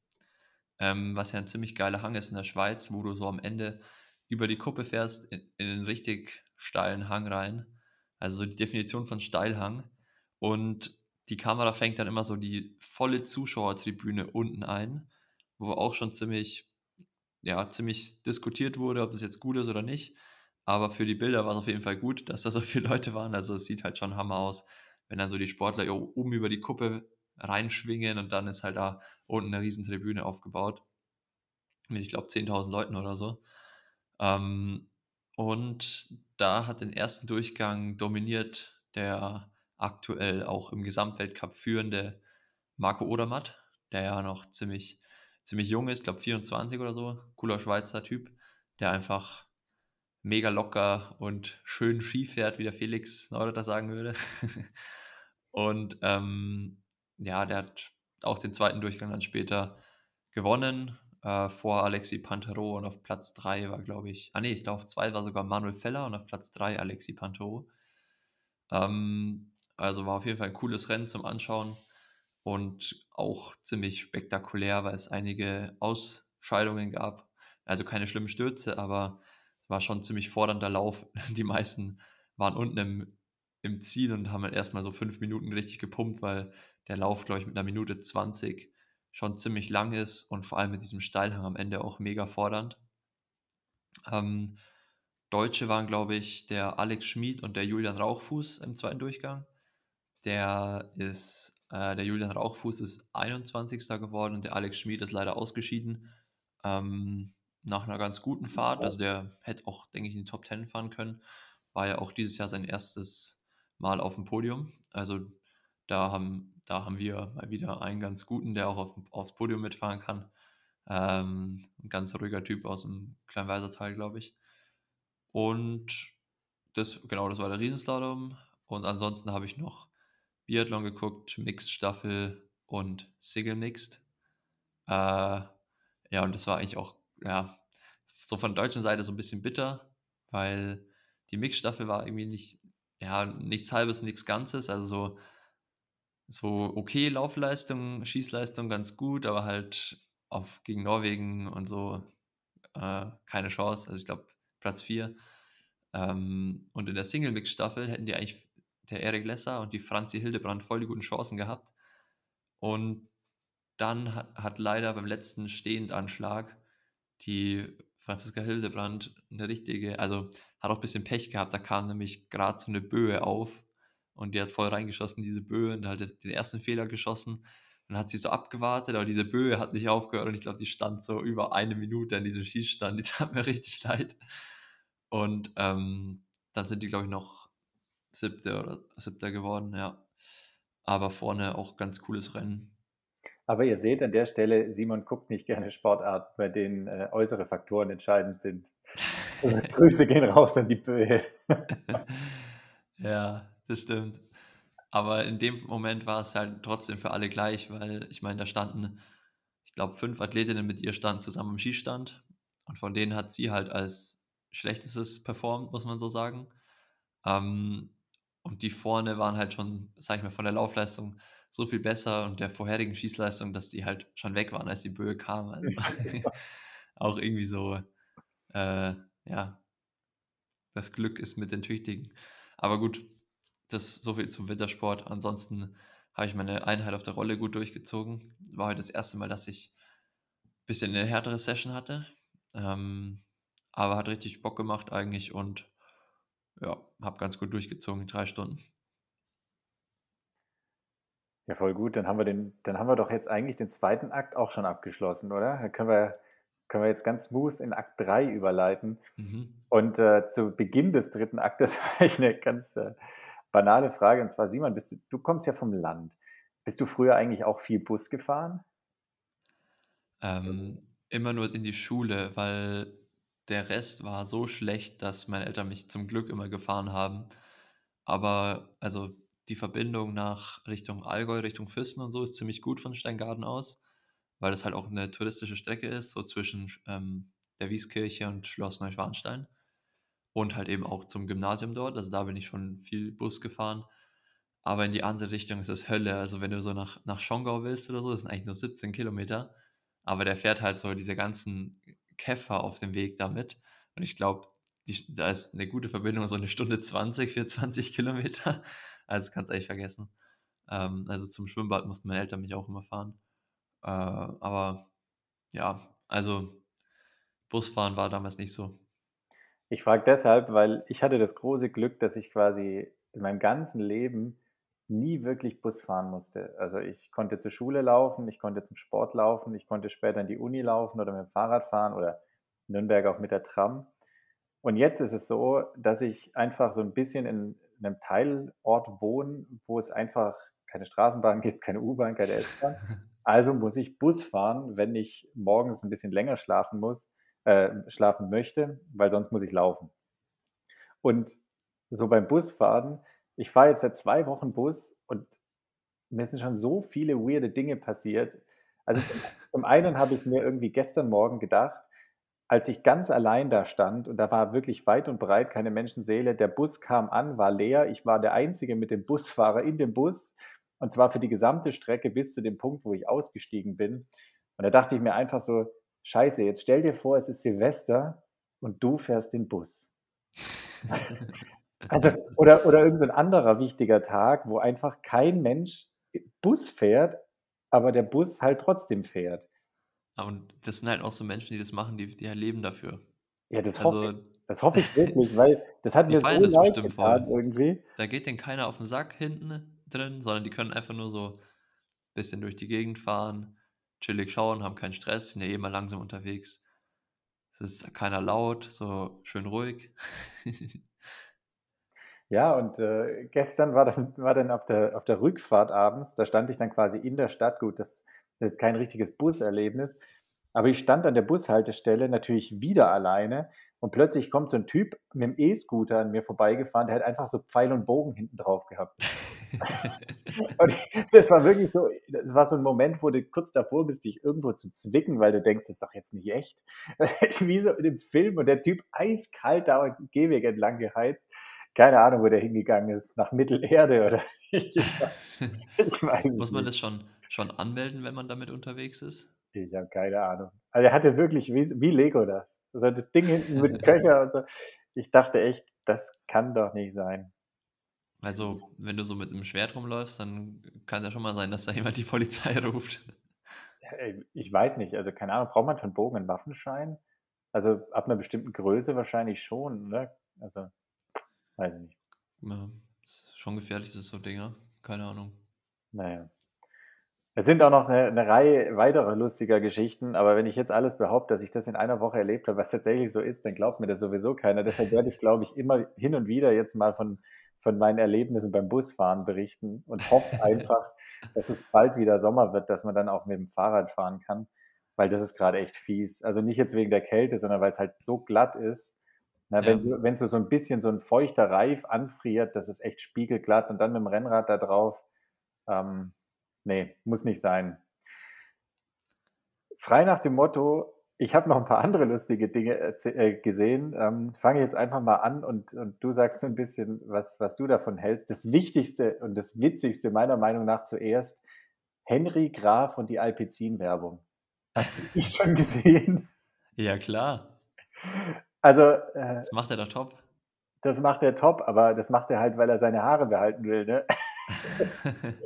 ähm, was ja ein ziemlich geiler Hang ist in der Schweiz, wo du so am Ende über die Kuppe fährst in, in einen richtig steilen Hang rein. Also so die Definition von Steilhang. Und die Kamera fängt dann immer so die volle Zuschauertribüne unten ein, wo auch schon ziemlich, ja, ziemlich diskutiert wurde, ob das jetzt gut ist oder nicht. Aber für die Bilder war es auf jeden Fall gut, dass da so viele Leute waren. Also es sieht halt schon Hammer aus, wenn dann so die Sportler oben über die Kuppe reinschwingen und dann ist halt da unten eine riesen Tribüne aufgebaut. Mit, ich glaube, 10.000 Leuten oder so. Ähm, und da hat den ersten Durchgang dominiert der aktuell auch im Gesamtweltcup führende Marco Odermatt, der ja noch ziemlich, ziemlich jung ist, glaube 24 oder so, cooler Schweizer Typ, der einfach mega locker und schön Ski fährt, wie der Felix Neureuther sagen würde. und ähm, ja, der hat auch den zweiten Durchgang dann später gewonnen, äh, vor Alexi Pantero und auf Platz 3 war, glaube ich, ah nee, ich glaube auf 2 war sogar Manuel Feller und auf Platz 3 Alexi Pantero. Ähm, also war auf jeden Fall ein cooles Rennen zum Anschauen und auch ziemlich spektakulär, weil es einige Ausscheidungen gab. Also keine schlimmen Stürze, aber war schon ziemlich fordernder Lauf. Die meisten waren unten im, im Ziel und haben halt erstmal so fünf Minuten richtig gepumpt, weil der Lauf, glaube ich, mit einer Minute 20 schon ziemlich lang ist und vor allem mit diesem Steilhang am Ende auch mega fordernd. Ähm, Deutsche waren, glaube ich, der Alex Schmid und der Julian Rauchfuß im zweiten Durchgang. Der ist, äh, der Julian Rauchfuß ist 21. geworden und der Alex Schmid ist leider ausgeschieden. Ähm, nach einer ganz guten Fahrt. Also der hätte auch, denke ich, in die Top 10 fahren können. War ja auch dieses Jahr sein erstes Mal auf dem Podium. Also da haben, da haben wir mal wieder einen ganz guten, der auch auf, aufs Podium mitfahren kann. Ähm, ein ganz ruhiger Typ aus dem Kleinweisertal, glaube ich. Und das, genau, das war der Riesenslalom. Und ansonsten habe ich noch Biathlon geguckt, Mixed Staffel und Single Mixed. Äh, ja, und das war eigentlich auch, ja, so von der deutschen Seite so ein bisschen bitter, weil die Mixstaffel war irgendwie nicht, ja, nichts Halbes, nichts Ganzes, also so, so okay Laufleistung, Schießleistung ganz gut, aber halt auf gegen Norwegen und so äh, keine Chance. Also ich glaube Platz 4. Ähm, und in der Single-Mix-Staffel hätten die eigentlich der Erik Lesser und die Franzi Hildebrand voll die guten Chancen gehabt. Und dann hat, hat leider beim letzten Stehendanschlag die Franziska Hildebrand eine richtige, also hat auch ein bisschen Pech gehabt. Da kam nämlich gerade so eine Böe auf und die hat voll reingeschossen, diese Böe, und hat den ersten Fehler geschossen. Dann hat sie so abgewartet, aber diese Böe hat nicht aufgehört und ich glaube, die stand so über eine Minute in diesem Schießstand. Die tat mir richtig leid. Und ähm, dann sind die, glaube ich, noch siebte oder siebter geworden, ja. Aber vorne auch ganz cooles Rennen. Aber ihr seht an der Stelle, Simon guckt nicht gerne Sportarten, bei denen äh, äußere Faktoren entscheidend sind. Also, Grüße gehen raus an die Böe. ja, das stimmt. Aber in dem Moment war es halt trotzdem für alle gleich, weil ich meine, da standen, ich glaube, fünf Athletinnen mit ihr standen zusammen am Skistand. Und von denen hat sie halt als schlechtestes performt, muss man so sagen. Ähm, und die vorne waren halt schon, sag ich mal, von der Laufleistung so viel besser und der vorherigen Schießleistung, dass die halt schon weg waren, als die Böe kam. Also auch irgendwie so, äh, ja, das Glück ist mit den Tüchtigen. Aber gut, das so viel zum Wintersport. Ansonsten habe ich meine Einheit auf der Rolle gut durchgezogen. War heute das erste Mal, dass ich ein bisschen eine härtere Session hatte. Ähm, aber hat richtig Bock gemacht eigentlich und ja, habe ganz gut durchgezogen, drei Stunden. Ja, voll gut. Dann haben wir den, dann haben wir doch jetzt eigentlich den zweiten Akt auch schon abgeschlossen, oder? Da können wir, können wir jetzt ganz smooth in Akt 3 überleiten. Mhm. Und äh, zu Beginn des dritten Aktes habe ich eine ganz äh, banale Frage. Und zwar, Simon, bist du, du kommst ja vom Land. Bist du früher eigentlich auch viel Bus gefahren? Ähm, immer nur in die Schule, weil der Rest war so schlecht, dass meine Eltern mich zum Glück immer gefahren haben. Aber also die Verbindung nach Richtung Allgäu, Richtung Füssen und so ist ziemlich gut von Steingarten aus, weil es halt auch eine touristische Strecke ist, so zwischen ähm, der Wieskirche und Schloss Neuschwanstein und halt eben auch zum Gymnasium dort. Also da bin ich schon viel Bus gefahren. Aber in die andere Richtung ist es Hölle. Also wenn du so nach, nach Schongau willst oder so, das sind eigentlich nur 17 Kilometer. Aber der fährt halt so diese ganzen Käfer auf dem Weg damit. Und ich glaube, da ist eine gute Verbindung, so eine Stunde 20 für 20 Kilometer. Also kannst echt vergessen. Ähm, also zum Schwimmbad mussten meine Eltern mich auch immer fahren. Äh, aber ja, also Busfahren war damals nicht so. Ich frage deshalb, weil ich hatte das große Glück, dass ich quasi in meinem ganzen Leben nie wirklich Bus fahren musste. Also ich konnte zur Schule laufen, ich konnte zum Sport laufen, ich konnte später in die Uni laufen oder mit dem Fahrrad fahren oder Nürnberg auch mit der Tram. Und jetzt ist es so, dass ich einfach so ein bisschen in einem Teilort wohne, wo es einfach keine Straßenbahn gibt, keine U-Bahn, keine S-Bahn. Also muss ich Bus fahren, wenn ich morgens ein bisschen länger schlafen muss äh, schlafen möchte, weil sonst muss ich laufen. Und so beim Busfahren, ich fahre jetzt seit zwei Wochen Bus und mir sind schon so viele weirde Dinge passiert. Also zum, zum einen habe ich mir irgendwie gestern Morgen gedacht, als ich ganz allein da stand und da war wirklich weit und breit keine Menschenseele, der Bus kam an, war leer, ich war der Einzige mit dem Busfahrer in dem Bus und zwar für die gesamte Strecke bis zu dem Punkt, wo ich ausgestiegen bin. Und da dachte ich mir einfach so, Scheiße, jetzt stell dir vor, es ist Silvester und du fährst den Bus. also, oder, oder irgendein so anderer wichtiger Tag, wo einfach kein Mensch Bus fährt, aber der Bus halt trotzdem fährt. Und das sind halt auch so Menschen, die das machen, die, die leben dafür. Ja, das, also, hoffe ich, das hoffe ich wirklich, weil das hat mir so leid getan voll. irgendwie. Da geht denen keiner auf den Sack hinten drin, sondern die können einfach nur so ein bisschen durch die Gegend fahren, chillig schauen, haben keinen Stress, sind ja eh mal langsam unterwegs. Es ist keiner laut, so schön ruhig. ja, und äh, gestern war dann, war dann auf, der, auf der Rückfahrt abends, da stand ich dann quasi in der Stadt. Gut, das, das ist kein richtiges Buserlebnis, aber ich stand an der Bushaltestelle natürlich wieder alleine Und plötzlich kommt so ein Typ mit dem E-Scooter an mir vorbeigefahren, der hat einfach so Pfeil und Bogen hinten drauf gehabt. und das war wirklich so, das war so ein Moment, wo du kurz davor bist, dich irgendwo zu zwicken, weil du denkst, das ist doch jetzt nicht echt. Wie so in dem Film und der Typ eiskalt da am Gehweg entlang geheizt. Keine Ahnung, wo der hingegangen ist. Nach Mittelerde oder ich, ich weiß Muss man nicht. das schon, schon anmelden, wenn man damit unterwegs ist? Ich habe keine Ahnung. Also er hatte wirklich, wie, wie Lego das. Also das Ding hinten mit Köcher und so. Ich dachte echt, das kann doch nicht sein. Also, wenn du so mit einem Schwert rumläufst, dann kann es ja schon mal sein, dass da jemand die Polizei ruft. Ich weiß nicht, also keine Ahnung, braucht man einen Bogen einen Waffenschein? Also ab einer bestimmten Größe wahrscheinlich schon, ne? Also, weiß ich nicht. Ja, schon gefährlich, das so Dinger. Keine Ahnung. Naja. Es sind auch noch eine, eine, Reihe weiterer lustiger Geschichten, aber wenn ich jetzt alles behaupte, dass ich das in einer Woche erlebt habe, was tatsächlich so ist, dann glaubt mir das sowieso keiner. Deshalb werde ich, glaube ich, immer hin und wieder jetzt mal von, von meinen Erlebnissen beim Busfahren berichten und hoffe einfach, dass es bald wieder Sommer wird, dass man dann auch mit dem Fahrrad fahren kann, weil das ist gerade echt fies. Also nicht jetzt wegen der Kälte, sondern weil es halt so glatt ist. Na, ja. wenn, so, wenn so, so ein bisschen so ein feuchter Reif anfriert, das ist echt spiegelglatt und dann mit dem Rennrad da drauf. Ähm, Nee, muss nicht sein. Frei nach dem Motto, ich habe noch ein paar andere lustige Dinge äh, gesehen. Ähm, fange jetzt einfach mal an und, und du sagst so ein bisschen, was, was du davon hältst. Das Wichtigste und das Witzigste meiner Meinung nach zuerst, Henry Graf und die Alpezin-Werbung. Hast du die schon gesehen? Ja, klar. Also. Äh, das macht er doch top. Das macht er top, aber das macht er halt, weil er seine Haare behalten will, ne?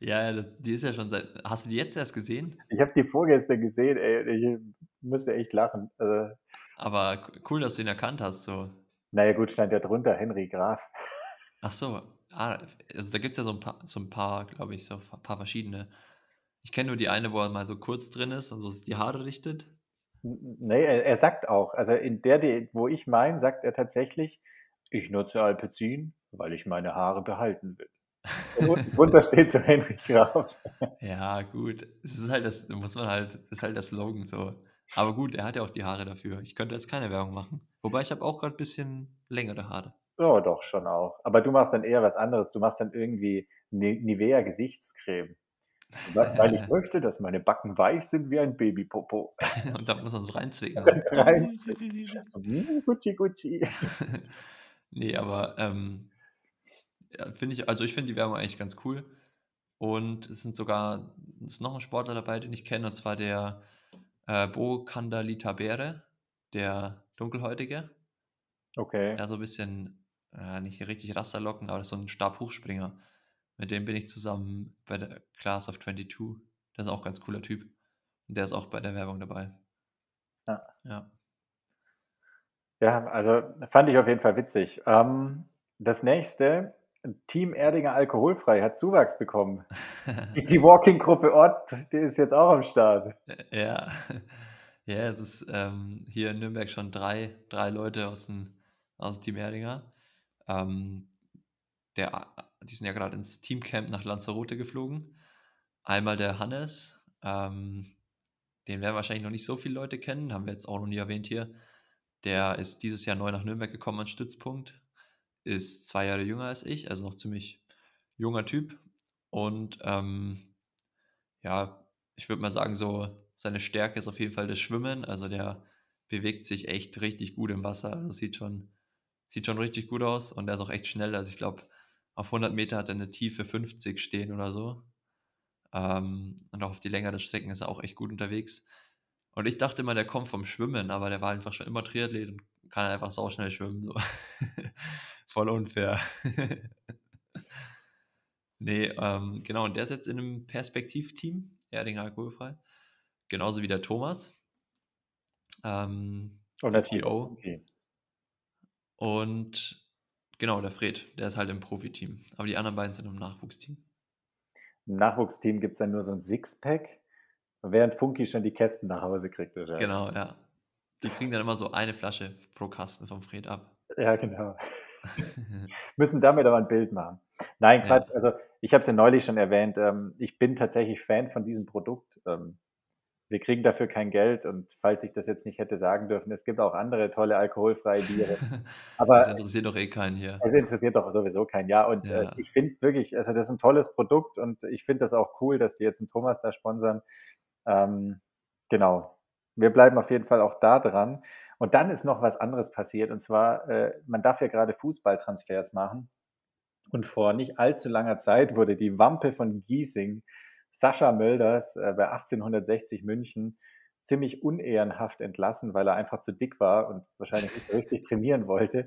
Ja, das, die ist ja schon seit. Hast du die jetzt erst gesehen? Ich habe die vorgestern gesehen, ey. Ich musste echt lachen. Also, Aber cool, dass du ihn erkannt hast, so. naja, gut, stand ja drunter Henry Graf. Ach so. Ah, also da gibt es ja so ein paar, so ein paar, glaube ich, so ein paar verschiedene. Ich kenne nur die eine, wo er mal so kurz drin ist und so die Haare richtet. Nee, er, er sagt auch, also in der, die, wo ich meine, sagt er tatsächlich, ich nutze Alpezin, weil ich meine Haare behalten will. Drunter steht so Henry Graf. Ja, gut. Es ist halt das, muss man halt, ist halt der Slogan so. Aber gut, er hat ja auch die Haare dafür. Ich könnte jetzt keine Werbung machen. Wobei ich habe auch gerade ein bisschen längere Haare. Ja, doch, schon auch. Aber du machst dann eher was anderes. Du machst dann irgendwie Nivea Gesichtscreme. Weil ich möchte, dass meine Backen weich sind wie ein Babypopo. Und da muss man so reinzwicken. reinzwicken. So, hm, Gucci, Gucci. nee, aber ähm, ja, finde ich, also ich finde die Werbung eigentlich ganz cool. Und es sind sogar, ist noch ein Sportler dabei, den ich kenne, und zwar der äh, Bo Kandalitabere, der Dunkelhäutige. Okay. Der so ein bisschen, äh, nicht richtig Rasterlocken, aber das so ein Stabhochspringer. Mit dem bin ich zusammen bei der Class of 22. Der ist auch ein ganz cooler Typ. Und der ist auch bei der Werbung dabei. Ja. Ja, ja also fand ich auf jeden Fall witzig. Ähm, das nächste Team Erdinger Alkoholfrei hat Zuwachs bekommen. Die, die Walking-Gruppe Ort, die ist jetzt auch am Start. Ja, ja es ist ähm, hier in Nürnberg schon drei, drei Leute aus dem, aus Team Erdinger. Ähm, der, die sind ja gerade ins Teamcamp nach Lanzarote geflogen. Einmal der Hannes, ähm, den werden wahrscheinlich noch nicht so viele Leute kennen, haben wir jetzt auch noch nie erwähnt hier. Der ist dieses Jahr neu nach Nürnberg gekommen als Stützpunkt ist zwei Jahre jünger als ich, also noch ziemlich junger Typ. Und ähm, ja, ich würde mal sagen, so seine Stärke ist auf jeden Fall das Schwimmen. Also der bewegt sich echt richtig gut im Wasser. Also sieht schon, sieht schon richtig gut aus und der ist auch echt schnell. Also ich glaube, auf 100 Meter hat er eine Tiefe 50 stehen oder so. Ähm, und auch auf die längeren Strecken ist er auch echt gut unterwegs. Und ich dachte immer, der kommt vom Schwimmen, aber der war einfach schon immer Triathlet und kann einfach sau schnell schwimmen. So. Voll unfair. nee, ähm, genau, und der ist jetzt in einem Perspektivteam, Erdinger alkoholfrei. Genauso wie der Thomas. Ähm, und der TO. Okay. Und genau, der Fred, der ist halt im Profiteam. Aber die anderen beiden sind im Nachwuchsteam. Im Nachwuchsteam gibt es dann nur so ein Sixpack, während Funky schon die Kästen nach Hause kriegt. Oder? Genau, ja. Die kriegen dann immer so eine Flasche pro Kasten vom Fred ab. Ja, genau. Müssen damit aber ein Bild machen. Nein, Quatsch. Ja. Also ich habe es ja neulich schon erwähnt. Ähm, ich bin tatsächlich Fan von diesem Produkt. Ähm, wir kriegen dafür kein Geld und falls ich das jetzt nicht hätte sagen dürfen, es gibt auch andere tolle alkoholfreie Biere. Aber das interessiert doch eh keinen hier. Es interessiert doch sowieso keinen, ja. Und ja. Äh, ich finde wirklich, also das ist ein tolles Produkt und ich finde das auch cool, dass die jetzt einen Thomas da sponsern. Ähm, genau. Wir bleiben auf jeden Fall auch da dran. Und dann ist noch was anderes passiert und zwar, äh, man darf ja gerade Fußballtransfers machen. Und vor nicht allzu langer Zeit wurde die Wampe von Giesing Sascha Mölders äh, bei 1860 München ziemlich unehrenhaft entlassen, weil er einfach zu dick war und wahrscheinlich nicht so richtig trainieren wollte.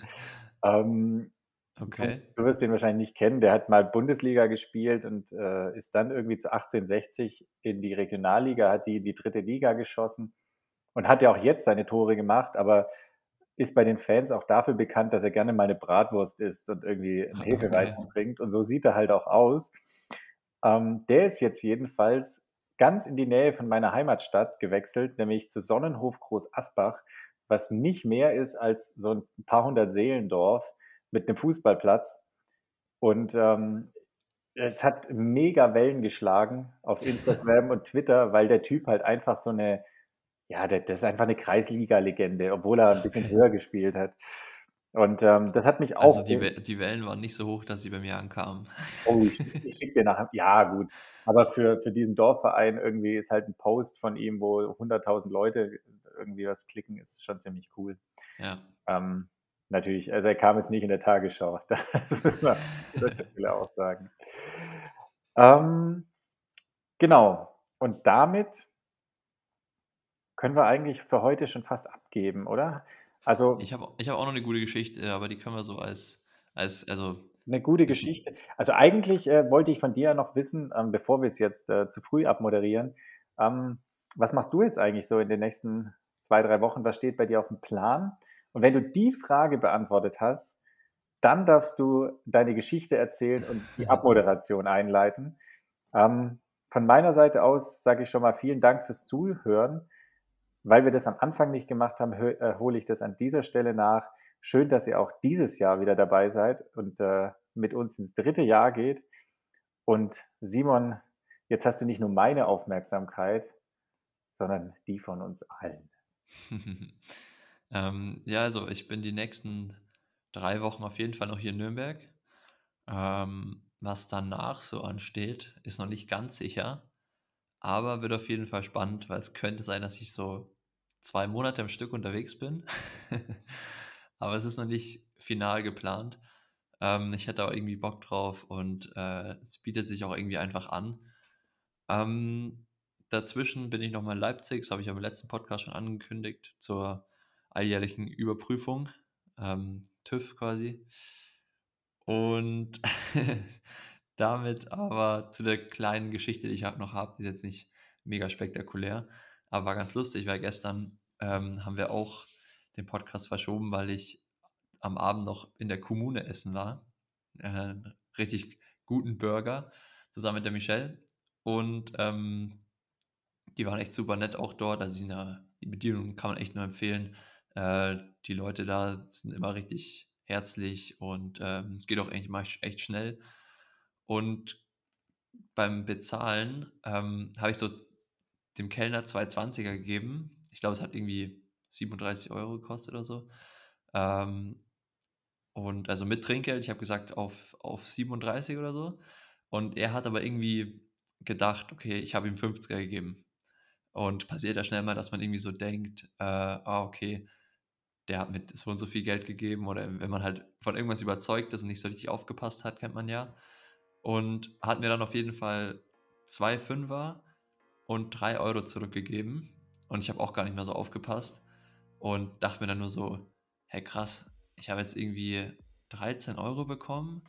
Ähm, okay. Du wirst ihn wahrscheinlich nicht kennen. Der hat mal Bundesliga gespielt und äh, ist dann irgendwie zu 1860 in die Regionalliga, hat die in die dritte Liga geschossen und hat ja auch jetzt seine Tore gemacht, aber ist bei den Fans auch dafür bekannt, dass er gerne mal eine Bratwurst isst und irgendwie einen Hefeweizen okay. trinkt. Und so sieht er halt auch aus. Ähm, der ist jetzt jedenfalls ganz in die Nähe von meiner Heimatstadt gewechselt, nämlich zu Sonnenhof Groß Asbach, was nicht mehr ist als so ein paar hundert Seelendorf mit einem Fußballplatz. Und ähm, es hat mega Wellen geschlagen auf Instagram und Twitter, weil der Typ halt einfach so eine, ja, das ist einfach eine Kreisliga-Legende, obwohl er ein bisschen höher gespielt hat. Und ähm, das hat mich auch. Also die, die Wellen waren nicht so hoch, dass sie bei mir ankamen. Oh, ich, ich schicke dir nachher. Ja, gut. Aber für, für diesen Dorfverein irgendwie ist halt ein Post von ihm, wo 100.000 Leute irgendwie was klicken, ist schon ziemlich cool. Ja. Ähm, natürlich, also er kam jetzt nicht in der Tagesschau. Das müssen wir an der Stelle auch sagen. Ähm, genau. Und damit können wir eigentlich für heute schon fast abgeben, oder? Also Ich habe ich hab auch noch eine gute Geschichte, aber die können wir so als, als also eine gute Geschichte. Also eigentlich äh, wollte ich von dir noch wissen, ähm, bevor wir es jetzt äh, zu früh abmoderieren, ähm, was machst du jetzt eigentlich so in den nächsten zwei, drei Wochen? Was steht bei dir auf dem Plan? Und wenn du die Frage beantwortet hast, dann darfst du deine Geschichte erzählen und die Abmoderation einleiten. Ähm, von meiner Seite aus sage ich schon mal vielen Dank fürs Zuhören. Weil wir das am Anfang nicht gemacht haben, äh, hole ich das an dieser Stelle nach. Schön, dass ihr auch dieses Jahr wieder dabei seid und äh, mit uns ins dritte Jahr geht. Und Simon, jetzt hast du nicht nur meine Aufmerksamkeit, sondern die von uns allen. ähm, ja, also ich bin die nächsten drei Wochen auf jeden Fall noch hier in Nürnberg. Ähm, was danach so ansteht, ist noch nicht ganz sicher, aber wird auf jeden Fall spannend, weil es könnte sein, dass ich so zwei Monate am Stück unterwegs bin. Aber es ist noch nicht final geplant. Ähm, ich hätte auch irgendwie Bock drauf und äh, es bietet sich auch irgendwie einfach an. Ähm, dazwischen bin ich nochmal in Leipzig, das habe ich ja im letzten Podcast schon angekündigt, zur alljährlichen Überprüfung, ähm, TÜV quasi. Und damit aber zu der kleinen Geschichte, die ich halt noch habe, die ist jetzt nicht mega spektakulär. Aber war ganz lustig, weil gestern ähm, haben wir auch den Podcast verschoben, weil ich am Abend noch in der Kommune essen war. Äh, richtig guten Burger zusammen mit der Michelle. Und ähm, die waren echt super nett auch dort. Also die Bedienung kann man echt nur empfehlen. Äh, die Leute da sind immer richtig herzlich und ähm, es geht auch echt, echt schnell. Und beim Bezahlen ähm, habe ich so dem Kellner 220er gegeben. Ich glaube, es hat irgendwie 37 Euro gekostet oder so. Ähm, und also mit Trinkgeld, ich habe gesagt auf, auf 37 oder so. Und er hat aber irgendwie gedacht, okay, ich habe ihm 50er gegeben. Und passiert ja schnell mal, dass man irgendwie so denkt, äh, ah, okay, der hat mit so und so viel Geld gegeben oder wenn man halt von irgendwas überzeugt ist und nicht so richtig aufgepasst hat, kennt man ja. Und hat mir dann auf jeden Fall zwei Fünfer und 3 Euro zurückgegeben. Und ich habe auch gar nicht mehr so aufgepasst und dachte mir dann nur so, hey krass, ich habe jetzt irgendwie 13 Euro bekommen,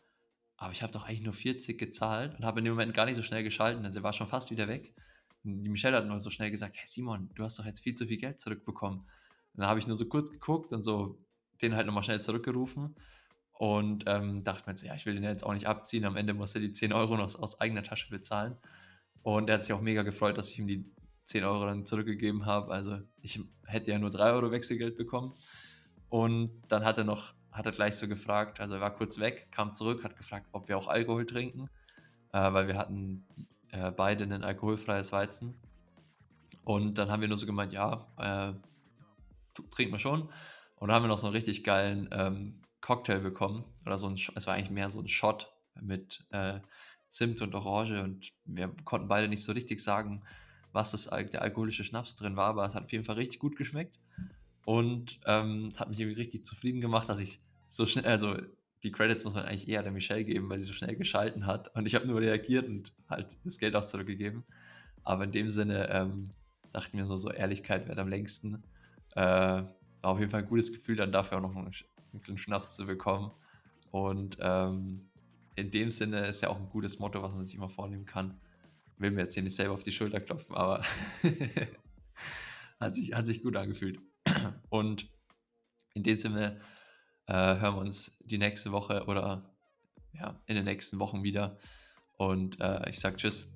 aber ich habe doch eigentlich nur 40 gezahlt und habe in dem Moment gar nicht so schnell geschalten, also er war schon fast wieder weg. Und die Michelle hat nur so schnell gesagt, hey Simon, du hast doch jetzt viel zu viel Geld zurückbekommen. Und dann habe ich nur so kurz geguckt und so den halt nochmal schnell zurückgerufen und ähm, dachte mir so, ja, ich will den jetzt auch nicht abziehen, am Ende muss er die 10 Euro noch aus eigener Tasche bezahlen. Und er hat sich auch mega gefreut, dass ich ihm die 10 Euro dann zurückgegeben habe. Also ich hätte ja nur 3 Euro Wechselgeld bekommen. Und dann hat er noch, hat er gleich so gefragt, also er war kurz weg, kam zurück, hat gefragt, ob wir auch Alkohol trinken, äh, weil wir hatten äh, beide ein alkoholfreies Weizen. Und dann haben wir nur so gemeint, ja, äh, trinken wir schon. Und dann haben wir noch so einen richtig geilen ähm, Cocktail bekommen. Oder so ein, es war eigentlich mehr so ein Shot mit äh, Zimt und Orange. Und wir konnten beide nicht so richtig sagen, was das, der alkoholische Schnaps drin war, aber es hat auf jeden Fall richtig gut geschmeckt. Und ähm, hat mich irgendwie richtig zufrieden gemacht, dass ich so schnell, also die Credits muss man eigentlich eher der Michelle geben, weil sie so schnell geschalten hat. Und ich habe nur reagiert und halt das Geld auch zurückgegeben. Aber in dem Sinne ähm, dachte ich mir so, so Ehrlichkeit wird am längsten. Äh, war auf jeden Fall ein gutes Gefühl, dann dafür auch noch einen, einen Schnaps zu bekommen. Und ähm, in dem Sinne ist ja auch ein gutes Motto, was man sich immer vornehmen kann. Will mir jetzt hier nicht selber auf die Schulter klopfen, aber hat, sich, hat sich gut angefühlt. Und in dem Sinne äh, hören wir uns die nächste Woche oder ja, in den nächsten Wochen wieder. Und äh, ich sage Tschüss.